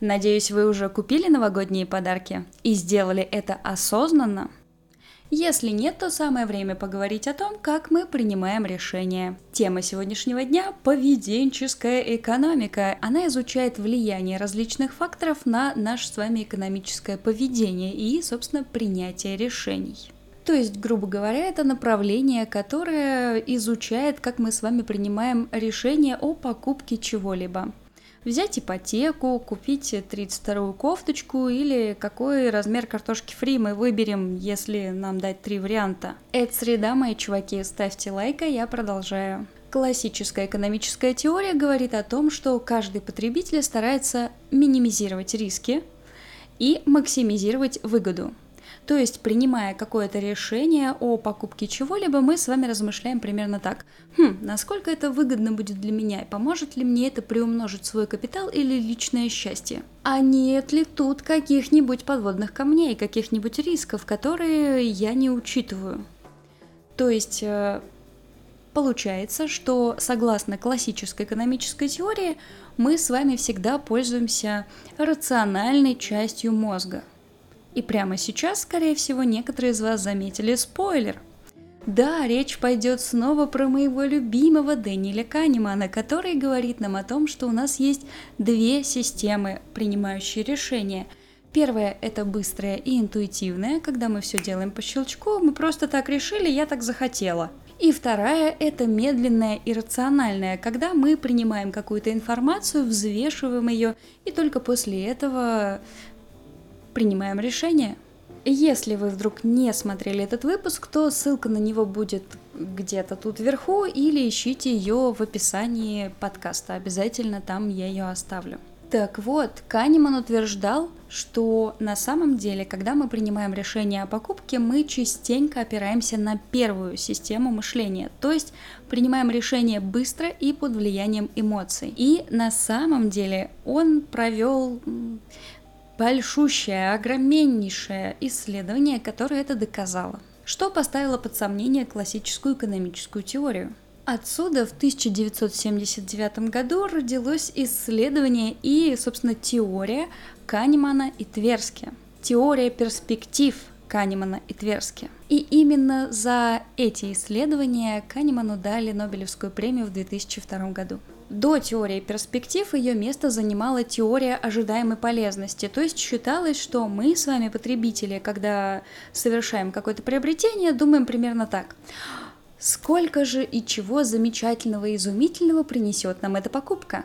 Надеюсь, вы уже купили новогодние подарки и сделали это осознанно? Если нет, то самое время поговорить о том, как мы принимаем решения. Тема сегодняшнего дня – поведенческая экономика. Она изучает влияние различных факторов на наше с вами экономическое поведение и, собственно, принятие решений. То есть, грубо говоря, это направление, которое изучает, как мы с вами принимаем решение о покупке чего-либо взять ипотеку, купить 32-ю кофточку или какой размер картошки фри мы выберем, если нам дать три варианта. Это среда, мои чуваки, ставьте лайк, а я продолжаю. Классическая экономическая теория говорит о том, что каждый потребитель старается минимизировать риски и максимизировать выгоду. То есть, принимая какое-то решение о покупке чего-либо, мы с вами размышляем примерно так. Хм, насколько это выгодно будет для меня, поможет ли мне это приумножить свой капитал или личное счастье? А нет ли тут каких-нибудь подводных камней, каких-нибудь рисков, которые я не учитываю? То есть, э, Получается, что согласно классической экономической теории, мы с вами всегда пользуемся рациональной частью мозга – и прямо сейчас, скорее всего, некоторые из вас заметили спойлер. Да, речь пойдет снова про моего любимого Дэниеля Канемана, который говорит нам о том, что у нас есть две системы, принимающие решения. Первая – это быстрая и интуитивная, когда мы все делаем по щелчку, мы просто так решили, я так захотела. И вторая – это медленная и рациональная, когда мы принимаем какую-то информацию, взвешиваем ее, и только после этого принимаем решение. Если вы вдруг не смотрели этот выпуск, то ссылка на него будет где-то тут вверху или ищите ее в описании подкаста. Обязательно там я ее оставлю. Так вот, Канеман утверждал, что на самом деле, когда мы принимаем решение о покупке, мы частенько опираемся на первую систему мышления, то есть принимаем решение быстро и под влиянием эмоций. И на самом деле он провел большущее, огромнейшее исследование, которое это доказало, что поставило под сомнение классическую экономическую теорию. Отсюда в 1979 году родилось исследование и, собственно, теория Канемана и Тверски. Теория перспектив Канемана и Тверски. И именно за эти исследования Канеману дали Нобелевскую премию в 2002 году. До теории перспектив ее место занимала теория ожидаемой полезности, то есть считалось, что мы с вами, потребители, когда совершаем какое-то приобретение, думаем примерно так. Сколько же и чего замечательного и изумительного принесет нам эта покупка?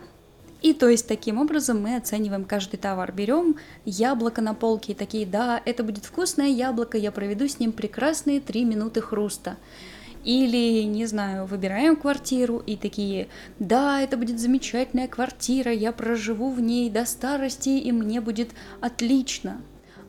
И то есть таким образом мы оцениваем каждый товар. Берем яблоко на полке и такие, да, это будет вкусное яблоко, я проведу с ним прекрасные три минуты хруста. Или, не знаю, выбираем квартиру и такие, да, это будет замечательная квартира, я проживу в ней до старости и мне будет отлично.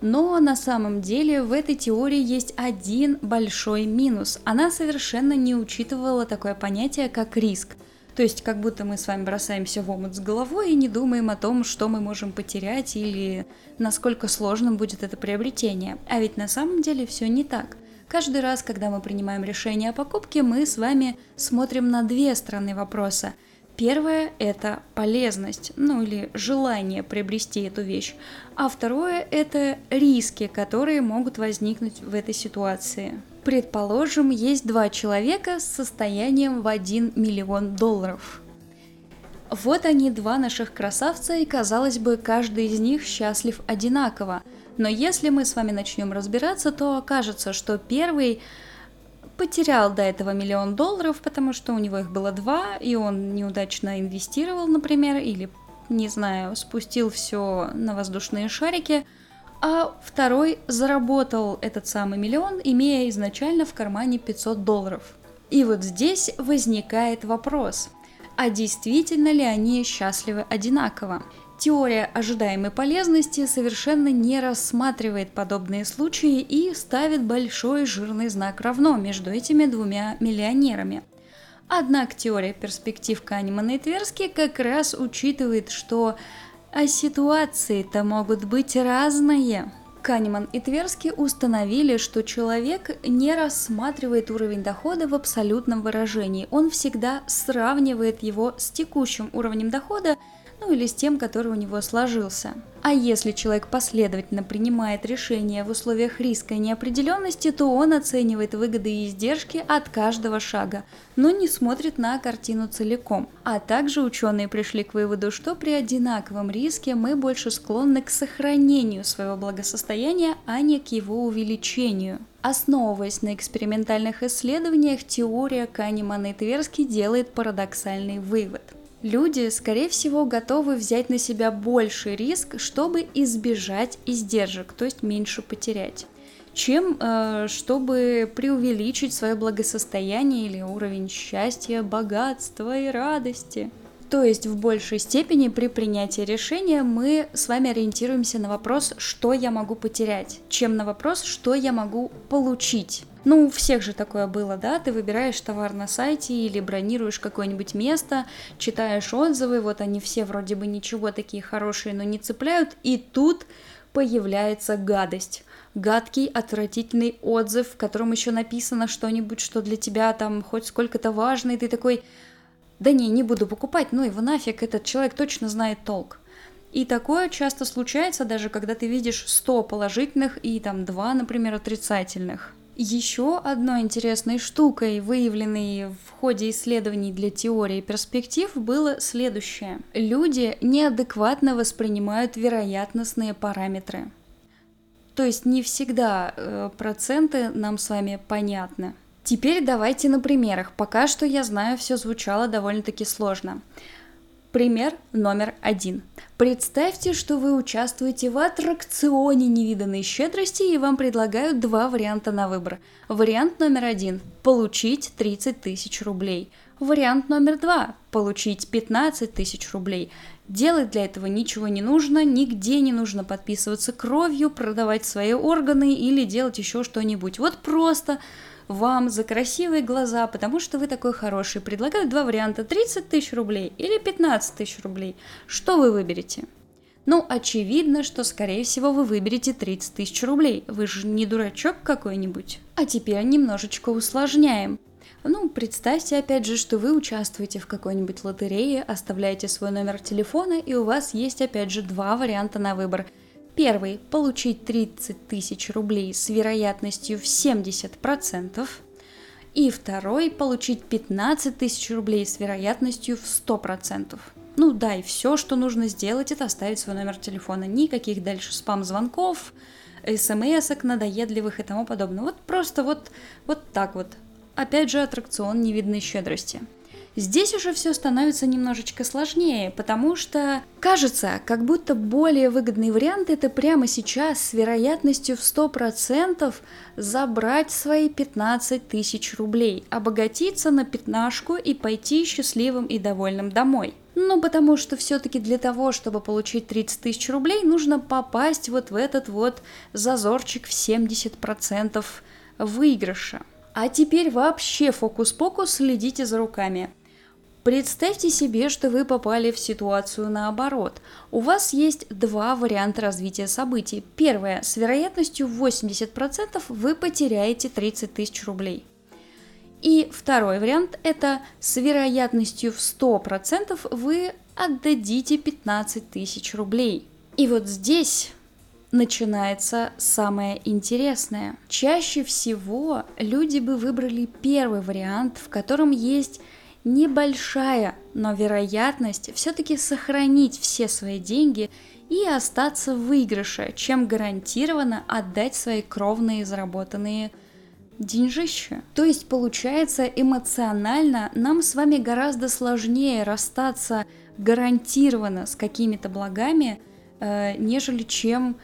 Но на самом деле в этой теории есть один большой минус. Она совершенно не учитывала такое понятие, как риск. То есть как будто мы с вами бросаемся в омут с головой и не думаем о том, что мы можем потерять или насколько сложным будет это приобретение. А ведь на самом деле все не так. Каждый раз, когда мы принимаем решение о покупке, мы с вами смотрим на две стороны вопроса. Первое – это полезность, ну или желание приобрести эту вещь. А второе – это риски, которые могут возникнуть в этой ситуации. Предположим, есть два человека с состоянием в 1 миллион долларов. Вот они, два наших красавца, и казалось бы, каждый из них счастлив одинаково – но если мы с вами начнем разбираться, то окажется, что первый потерял до этого миллион долларов, потому что у него их было два, и он неудачно инвестировал, например, или, не знаю, спустил все на воздушные шарики, а второй заработал этот самый миллион, имея изначально в кармане 500 долларов. И вот здесь возникает вопрос, а действительно ли они счастливы одинаково? Теория ожидаемой полезности совершенно не рассматривает подобные случаи и ставит большой жирный знак равно между этими двумя миллионерами. Однако теория перспектив Канемана и Тверски как раз учитывает, что а ситуации-то могут быть разные. Канеман и Тверски установили, что человек не рассматривает уровень дохода в абсолютном выражении. Он всегда сравнивает его с текущим уровнем дохода ну или с тем, который у него сложился. А если человек последовательно принимает решения в условиях риска и неопределенности, то он оценивает выгоды и издержки от каждого шага, но не смотрит на картину целиком. А также ученые пришли к выводу, что при одинаковом риске мы больше склонны к сохранению своего благосостояния, а не к его увеличению. Основываясь на экспериментальных исследованиях, теория Канемана и Тверски делает парадоксальный вывод – Люди, скорее всего, готовы взять на себя больший риск, чтобы избежать издержек, то есть меньше потерять чем э, чтобы преувеличить свое благосостояние или уровень счастья, богатства и радости. То есть в большей степени при принятии решения мы с вами ориентируемся на вопрос, что я могу потерять, чем на вопрос, что я могу получить. Ну, у всех же такое было, да, ты выбираешь товар на сайте или бронируешь какое-нибудь место, читаешь отзывы, вот они все вроде бы ничего такие хорошие, но не цепляют, и тут появляется гадость. Гадкий, отвратительный отзыв, в котором еще написано что-нибудь, что для тебя там хоть сколько-то важно, и ты такой, да не, не буду покупать, ну его нафиг, этот человек точно знает толк. И такое часто случается, даже когда ты видишь 100 положительных и там 2, например, отрицательных. Еще одной интересной штукой, выявленной в ходе исследований для теории перспектив, было следующее. Люди неадекватно воспринимают вероятностные параметры. То есть не всегда э, проценты нам с вами понятны. Теперь давайте на примерах. Пока что я знаю, все звучало довольно-таки сложно. Пример номер один. Представьте, что вы участвуете в аттракционе невиданной щедрости и вам предлагают два варианта на выбор. Вариант номер один – получить 30 тысяч рублей. Вариант номер два – получить 15 тысяч рублей. Делать для этого ничего не нужно, нигде не нужно подписываться кровью, продавать свои органы или делать еще что-нибудь. Вот просто вам за красивые глаза, потому что вы такой хороший. Предлагают два варианта, 30 тысяч рублей или 15 тысяч рублей. Что вы выберете? Ну, очевидно, что, скорее всего, вы выберете 30 тысяч рублей. Вы же не дурачок какой-нибудь. А теперь немножечко усложняем. Ну, представьте опять же, что вы участвуете в какой-нибудь лотерее, оставляете свой номер телефона, и у вас есть опять же два варианта на выбор – Первый – получить 30 тысяч рублей с вероятностью в 70%. И второй – получить 15 тысяч рублей с вероятностью в 100%. Ну да, и все, что нужно сделать, это оставить свой номер телефона. Никаких дальше спам-звонков, смс-ок надоедливых и тому подобное. Вот просто вот, вот так вот. Опять же, аттракцион невидной щедрости. Здесь уже все становится немножечко сложнее, потому что кажется, как будто более выгодный вариант это прямо сейчас с вероятностью в 100% забрать свои 15 тысяч рублей, обогатиться на пятнашку и пойти счастливым и довольным домой. Ну, потому что все-таки для того, чтобы получить 30 тысяч рублей, нужно попасть вот в этот вот зазорчик в 70% выигрыша. А теперь вообще фокус-покус, следите за руками. Представьте себе, что вы попали в ситуацию наоборот. У вас есть два варианта развития событий. Первое. С вероятностью 80% вы потеряете 30 тысяч рублей. И второй вариант – это с вероятностью в 100% вы отдадите 15 тысяч рублей. И вот здесь начинается самое интересное. Чаще всего люди бы выбрали первый вариант, в котором есть небольшая, но вероятность все-таки сохранить все свои деньги и остаться в выигрыше, чем гарантированно отдать свои кровные заработанные деньжища. То есть получается эмоционально нам с вами гораздо сложнее расстаться гарантированно с какими-то благами, э, нежели чем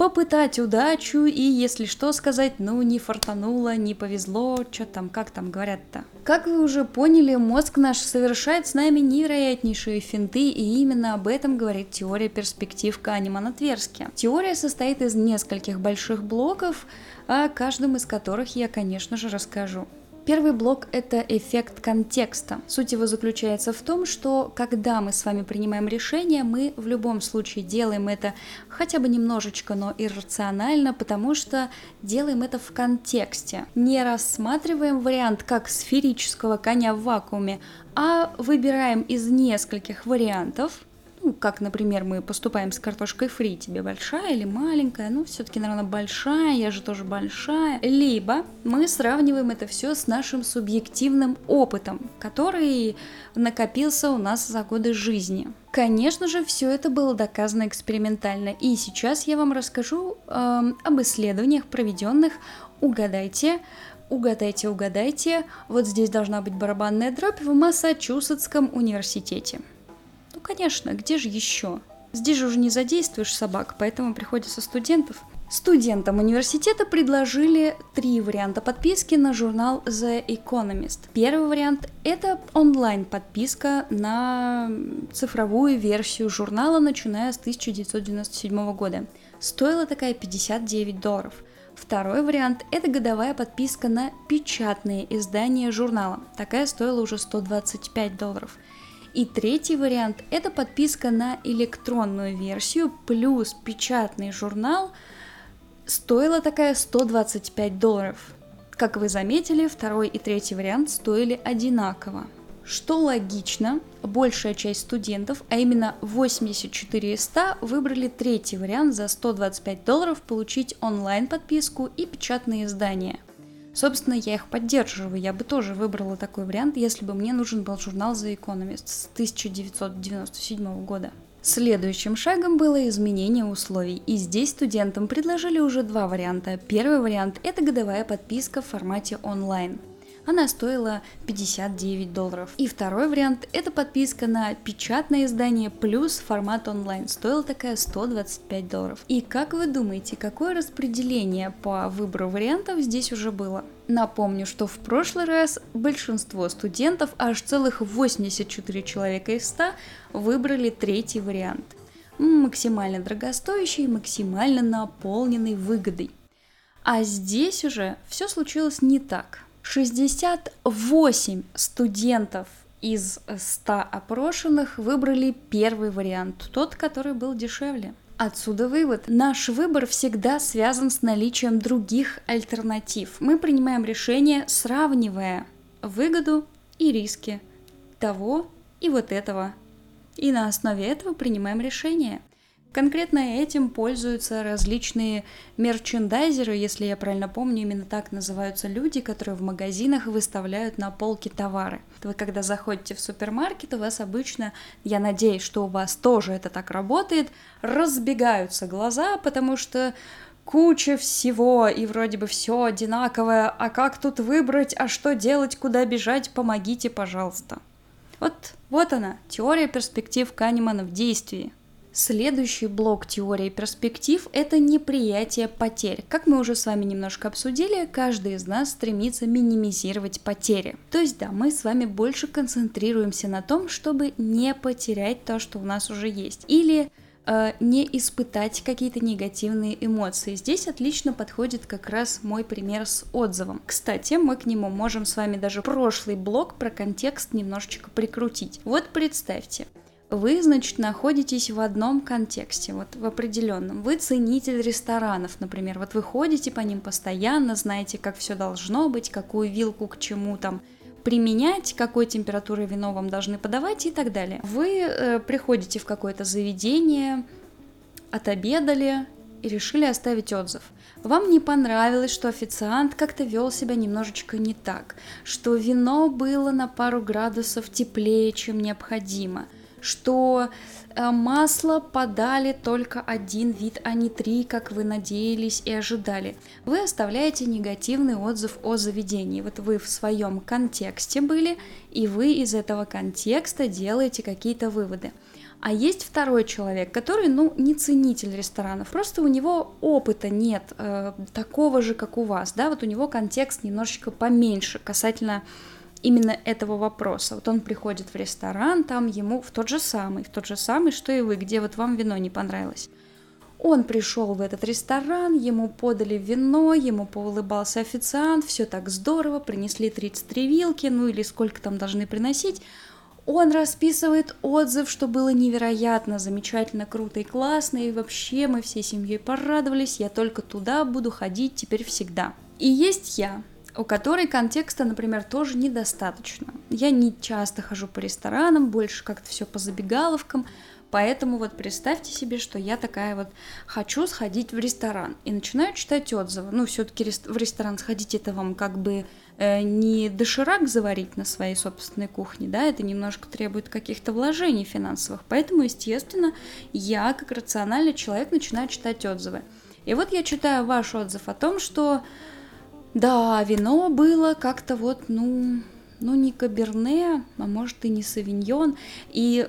попытать удачу и, если что, сказать, ну, не фартануло, не повезло, что там, как там говорят-то. Как вы уже поняли, мозг наш совершает с нами невероятнейшие финты, и именно об этом говорит теория перспектив Канемана Тверски. Теория состоит из нескольких больших блоков, о каждом из которых я, конечно же, расскажу. Первый блок – это эффект контекста. Суть его заключается в том, что когда мы с вами принимаем решение, мы в любом случае делаем это хотя бы немножечко, но иррационально, потому что делаем это в контексте. Не рассматриваем вариант как сферического коня в вакууме, а выбираем из нескольких вариантов, ну, как, например, мы поступаем с картошкой фри, тебе большая или маленькая, ну, все-таки, наверное, большая, я же тоже большая. Либо мы сравниваем это все с нашим субъективным опытом, который накопился у нас за годы жизни. Конечно же, все это было доказано экспериментально, и сейчас я вам расскажу э, об исследованиях, проведенных, угадайте, угадайте, угадайте, вот здесь должна быть барабанная дробь в Массачусетском университете. Ну, конечно, где же еще? Здесь же уже не задействуешь собак, поэтому приходится студентов. Студентам университета предложили три варианта подписки на журнал The Economist. Первый вариант – это онлайн-подписка на цифровую версию журнала, начиная с 1997 года. Стоила такая 59 долларов. Второй вариант – это годовая подписка на печатные издания журнала. Такая стоила уже 125 долларов – и третий вариант – это подписка на электронную версию плюс печатный журнал. Стоила такая 125 долларов. Как вы заметили, второй и третий вариант стоили одинаково. Что логично, большая часть студентов, а именно 84 из 100, выбрали третий вариант за 125 долларов получить онлайн подписку и печатные издания – Собственно, я их поддерживаю. Я бы тоже выбрала такой вариант, если бы мне нужен был журнал The Economist с 1997 года. Следующим шагом было изменение условий, и здесь студентам предложили уже два варианта. Первый вариант – это годовая подписка в формате онлайн. Она стоила 59 долларов. И второй вариант – это подписка на печатное издание плюс формат онлайн. Стоила такая 125 долларов. И как вы думаете, какое распределение по выбору вариантов здесь уже было? Напомню, что в прошлый раз большинство студентов, аж целых 84 человека из 100, выбрали третий вариант. Максимально дорогостоящий, максимально наполненный выгодой. А здесь уже все случилось не так. 68 студентов из 100 опрошенных выбрали первый вариант, тот, который был дешевле. Отсюда вывод. Наш выбор всегда связан с наличием других альтернатив. Мы принимаем решение, сравнивая выгоду и риски того и вот этого. И на основе этого принимаем решение. Конкретно этим пользуются различные мерчендайзеры, если я правильно помню, именно так называются люди, которые в магазинах выставляют на полке товары. Вы когда заходите в супермаркет, у вас обычно, я надеюсь, что у вас тоже это так работает, разбегаются глаза, потому что куча всего, и вроде бы все одинаковое, а как тут выбрать, а что делать, куда бежать, помогите, пожалуйста. Вот, вот она, теория перспектив Канемана в действии. Следующий блок теории перспектив – это неприятие потерь. Как мы уже с вами немножко обсудили, каждый из нас стремится минимизировать потери. То есть, да, мы с вами больше концентрируемся на том, чтобы не потерять то, что у нас уже есть. Или э, не испытать какие-то негативные эмоции. Здесь отлично подходит как раз мой пример с отзывом. Кстати, мы к нему можем с вами даже прошлый блок про контекст немножечко прикрутить. Вот представьте, вы, значит, находитесь в одном контексте, вот в определенном. Вы ценитель ресторанов, например, вот вы ходите по ним постоянно, знаете, как все должно быть, какую вилку к чему там применять, какой температуры вино вам должны подавать и так далее. Вы э, приходите в какое-то заведение, отобедали и решили оставить отзыв. Вам не понравилось, что официант как-то вел себя немножечко не так, что вино было на пару градусов теплее, чем необходимо – что э, масло подали только один вид, а не три, как вы надеялись и ожидали. Вы оставляете негативный отзыв о заведении. Вот вы в своем контексте были, и вы из этого контекста делаете какие-то выводы. А есть второй человек, который, ну, не ценитель ресторанов, просто у него опыта нет э, такого же, как у вас, да, вот у него контекст немножечко поменьше касательно именно этого вопроса. Вот он приходит в ресторан, там ему в тот же самый, в тот же самый, что и вы, где вот вам вино не понравилось. Он пришел в этот ресторан, ему подали вино, ему поулыбался официант, все так здорово, принесли 33 вилки, ну или сколько там должны приносить. Он расписывает отзыв, что было невероятно, замечательно, круто и классно, и вообще мы всей семьей порадовались, я только туда буду ходить теперь всегда. И есть я, у которой контекста, например, тоже недостаточно. Я не часто хожу по ресторанам, больше как-то все по забегаловкам, Поэтому вот представьте себе, что я такая вот хочу сходить в ресторан и начинаю читать отзывы. Ну, все-таки в ресторан сходить это вам как бы э, не доширак заварить на своей собственной кухне, да, это немножко требует каких-то вложений финансовых. Поэтому, естественно, я, как рациональный человек, начинаю читать отзывы. И вот я читаю ваш отзыв о том, что да, вино было как-то вот, ну, ну не каберне, а может и не савиньон. И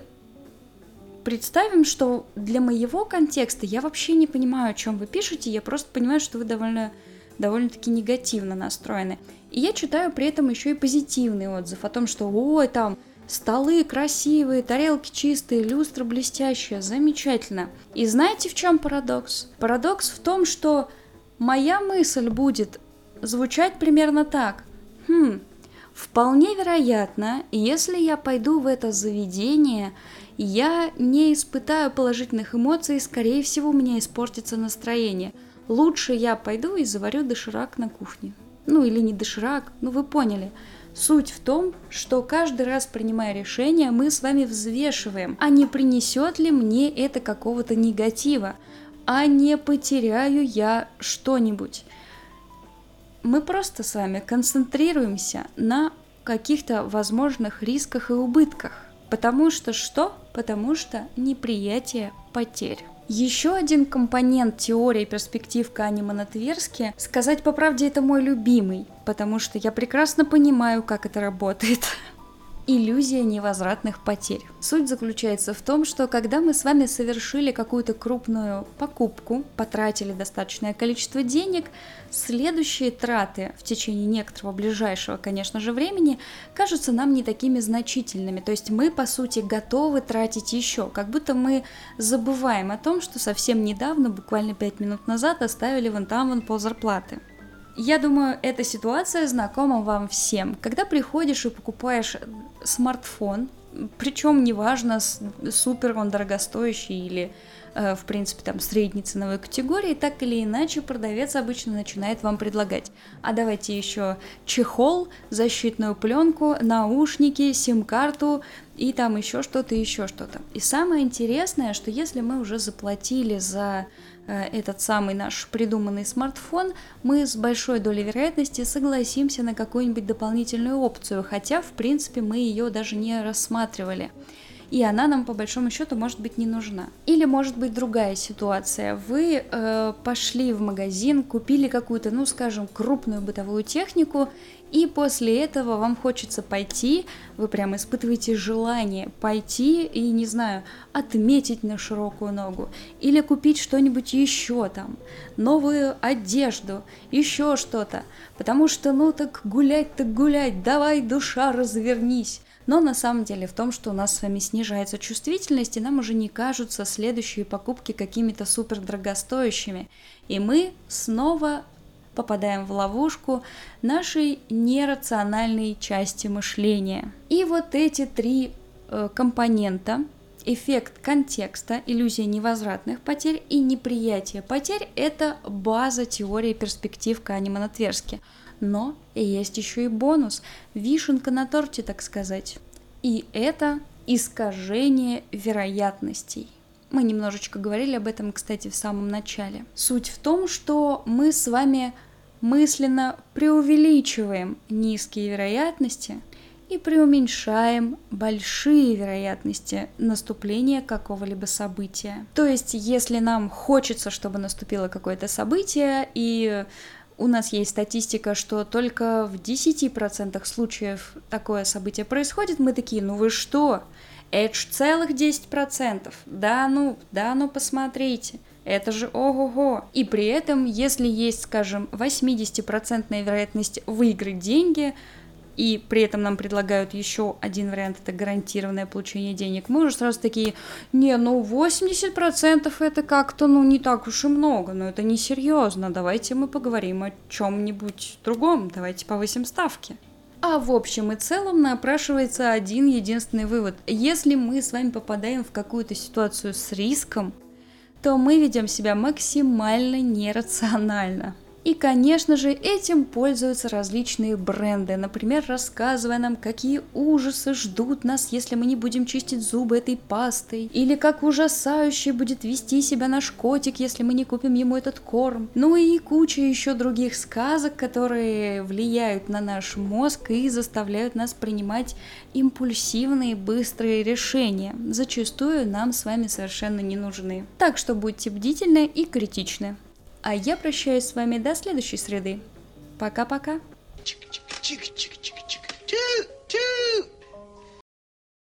представим, что для моего контекста я вообще не понимаю, о чем вы пишете, я просто понимаю, что вы довольно довольно-таки негативно настроены. И я читаю при этом еще и позитивный отзыв о том, что ой, там столы красивые, тарелки чистые, люстра блестящая, замечательно. И знаете, в чем парадокс? Парадокс в том, что моя мысль будет звучать примерно так. Хм, вполне вероятно, если я пойду в это заведение, я не испытаю положительных эмоций, скорее всего, у меня испортится настроение. Лучше я пойду и заварю доширак на кухне. Ну или не доширак, ну вы поняли. Суть в том, что каждый раз принимая решение, мы с вами взвешиваем, а не принесет ли мне это какого-то негатива, а не потеряю я что-нибудь мы просто с вами концентрируемся на каких-то возможных рисках и убытках. Потому что что? Потому что неприятие потерь. Еще один компонент теории перспектив Канемана Тверски, сказать по правде, это мой любимый, потому что я прекрасно понимаю, как это работает. Иллюзия невозвратных потерь. Суть заключается в том, что когда мы с вами совершили какую-то крупную покупку, потратили достаточное количество денег, следующие траты в течение некоторого ближайшего, конечно же, времени кажутся нам не такими значительными. То есть мы, по сути, готовы тратить еще, как будто мы забываем о том, что совсем недавно, буквально 5 минут назад, оставили вон там вон пол зарплаты. Я думаю, эта ситуация знакома вам всем. Когда приходишь и покупаешь смартфон, причем неважно, супер он дорогостоящий или в принципе, там, средней ценовой категории, так или иначе продавец обычно начинает вам предлагать. А давайте еще чехол, защитную пленку, наушники, сим-карту и там еще что-то, еще что-то. И самое интересное, что если мы уже заплатили за Э, этот самый наш придуманный смартфон, мы с большой долей вероятности согласимся на какую-нибудь дополнительную опцию, хотя в принципе мы ее даже не рассматривали и она нам по большому счету может быть не нужна. Или может быть другая ситуация. Вы э, пошли в магазин, купили какую-то, ну скажем, крупную бытовую технику, и после этого вам хочется пойти, вы прям испытываете желание пойти и, не знаю, отметить на широкую ногу, или купить что-нибудь еще там, новую одежду, еще что-то, потому что, ну так гулять так гулять, давай, душа, развернись. Но на самом деле в том, что у нас с вами снижается чувствительность, и нам уже не кажутся следующие покупки какими-то супер дорогостоящими. И мы снова попадаем в ловушку нашей нерациональной части мышления. И вот эти три э, компонента эффект контекста, иллюзия невозвратных потерь и неприятие потерь – это база теории перспектив Канемана Тверски – но есть еще и бонус, вишенка на торте, так сказать. И это искажение вероятностей. Мы немножечко говорили об этом, кстати, в самом начале. Суть в том, что мы с вами мысленно преувеличиваем низкие вероятности и преуменьшаем большие вероятности наступления какого-либо события. То есть, если нам хочется, чтобы наступило какое-то событие, и у нас есть статистика, что только в 10% случаев такое событие происходит, мы такие, ну вы что? Это ж целых 10%. Да ну, да ну посмотрите. Это же ого-го. И при этом, если есть, скажем, 80% вероятность выиграть деньги, и при этом нам предлагают еще один вариант, это гарантированное получение денег, мы уже сразу такие, не, ну 80% это как-то, ну не так уж и много, но это несерьезно, давайте мы поговорим о чем-нибудь другом, давайте повысим ставки. А в общем и целом напрашивается один единственный вывод. Если мы с вами попадаем в какую-то ситуацию с риском, то мы ведем себя максимально нерационально. И, конечно же, этим пользуются различные бренды, например, рассказывая нам, какие ужасы ждут нас, если мы не будем чистить зубы этой пастой, или как ужасающе будет вести себя наш котик, если мы не купим ему этот корм. Ну и куча еще других сказок, которые влияют на наш мозг и заставляют нас принимать импульсивные, быстрые решения, зачастую нам с вами совершенно не нужны. Так что будьте бдительны и критичны. А я прощаюсь с вами до следующей среды. Пока-пока. Чик-чик-чик-чик-чик-чик.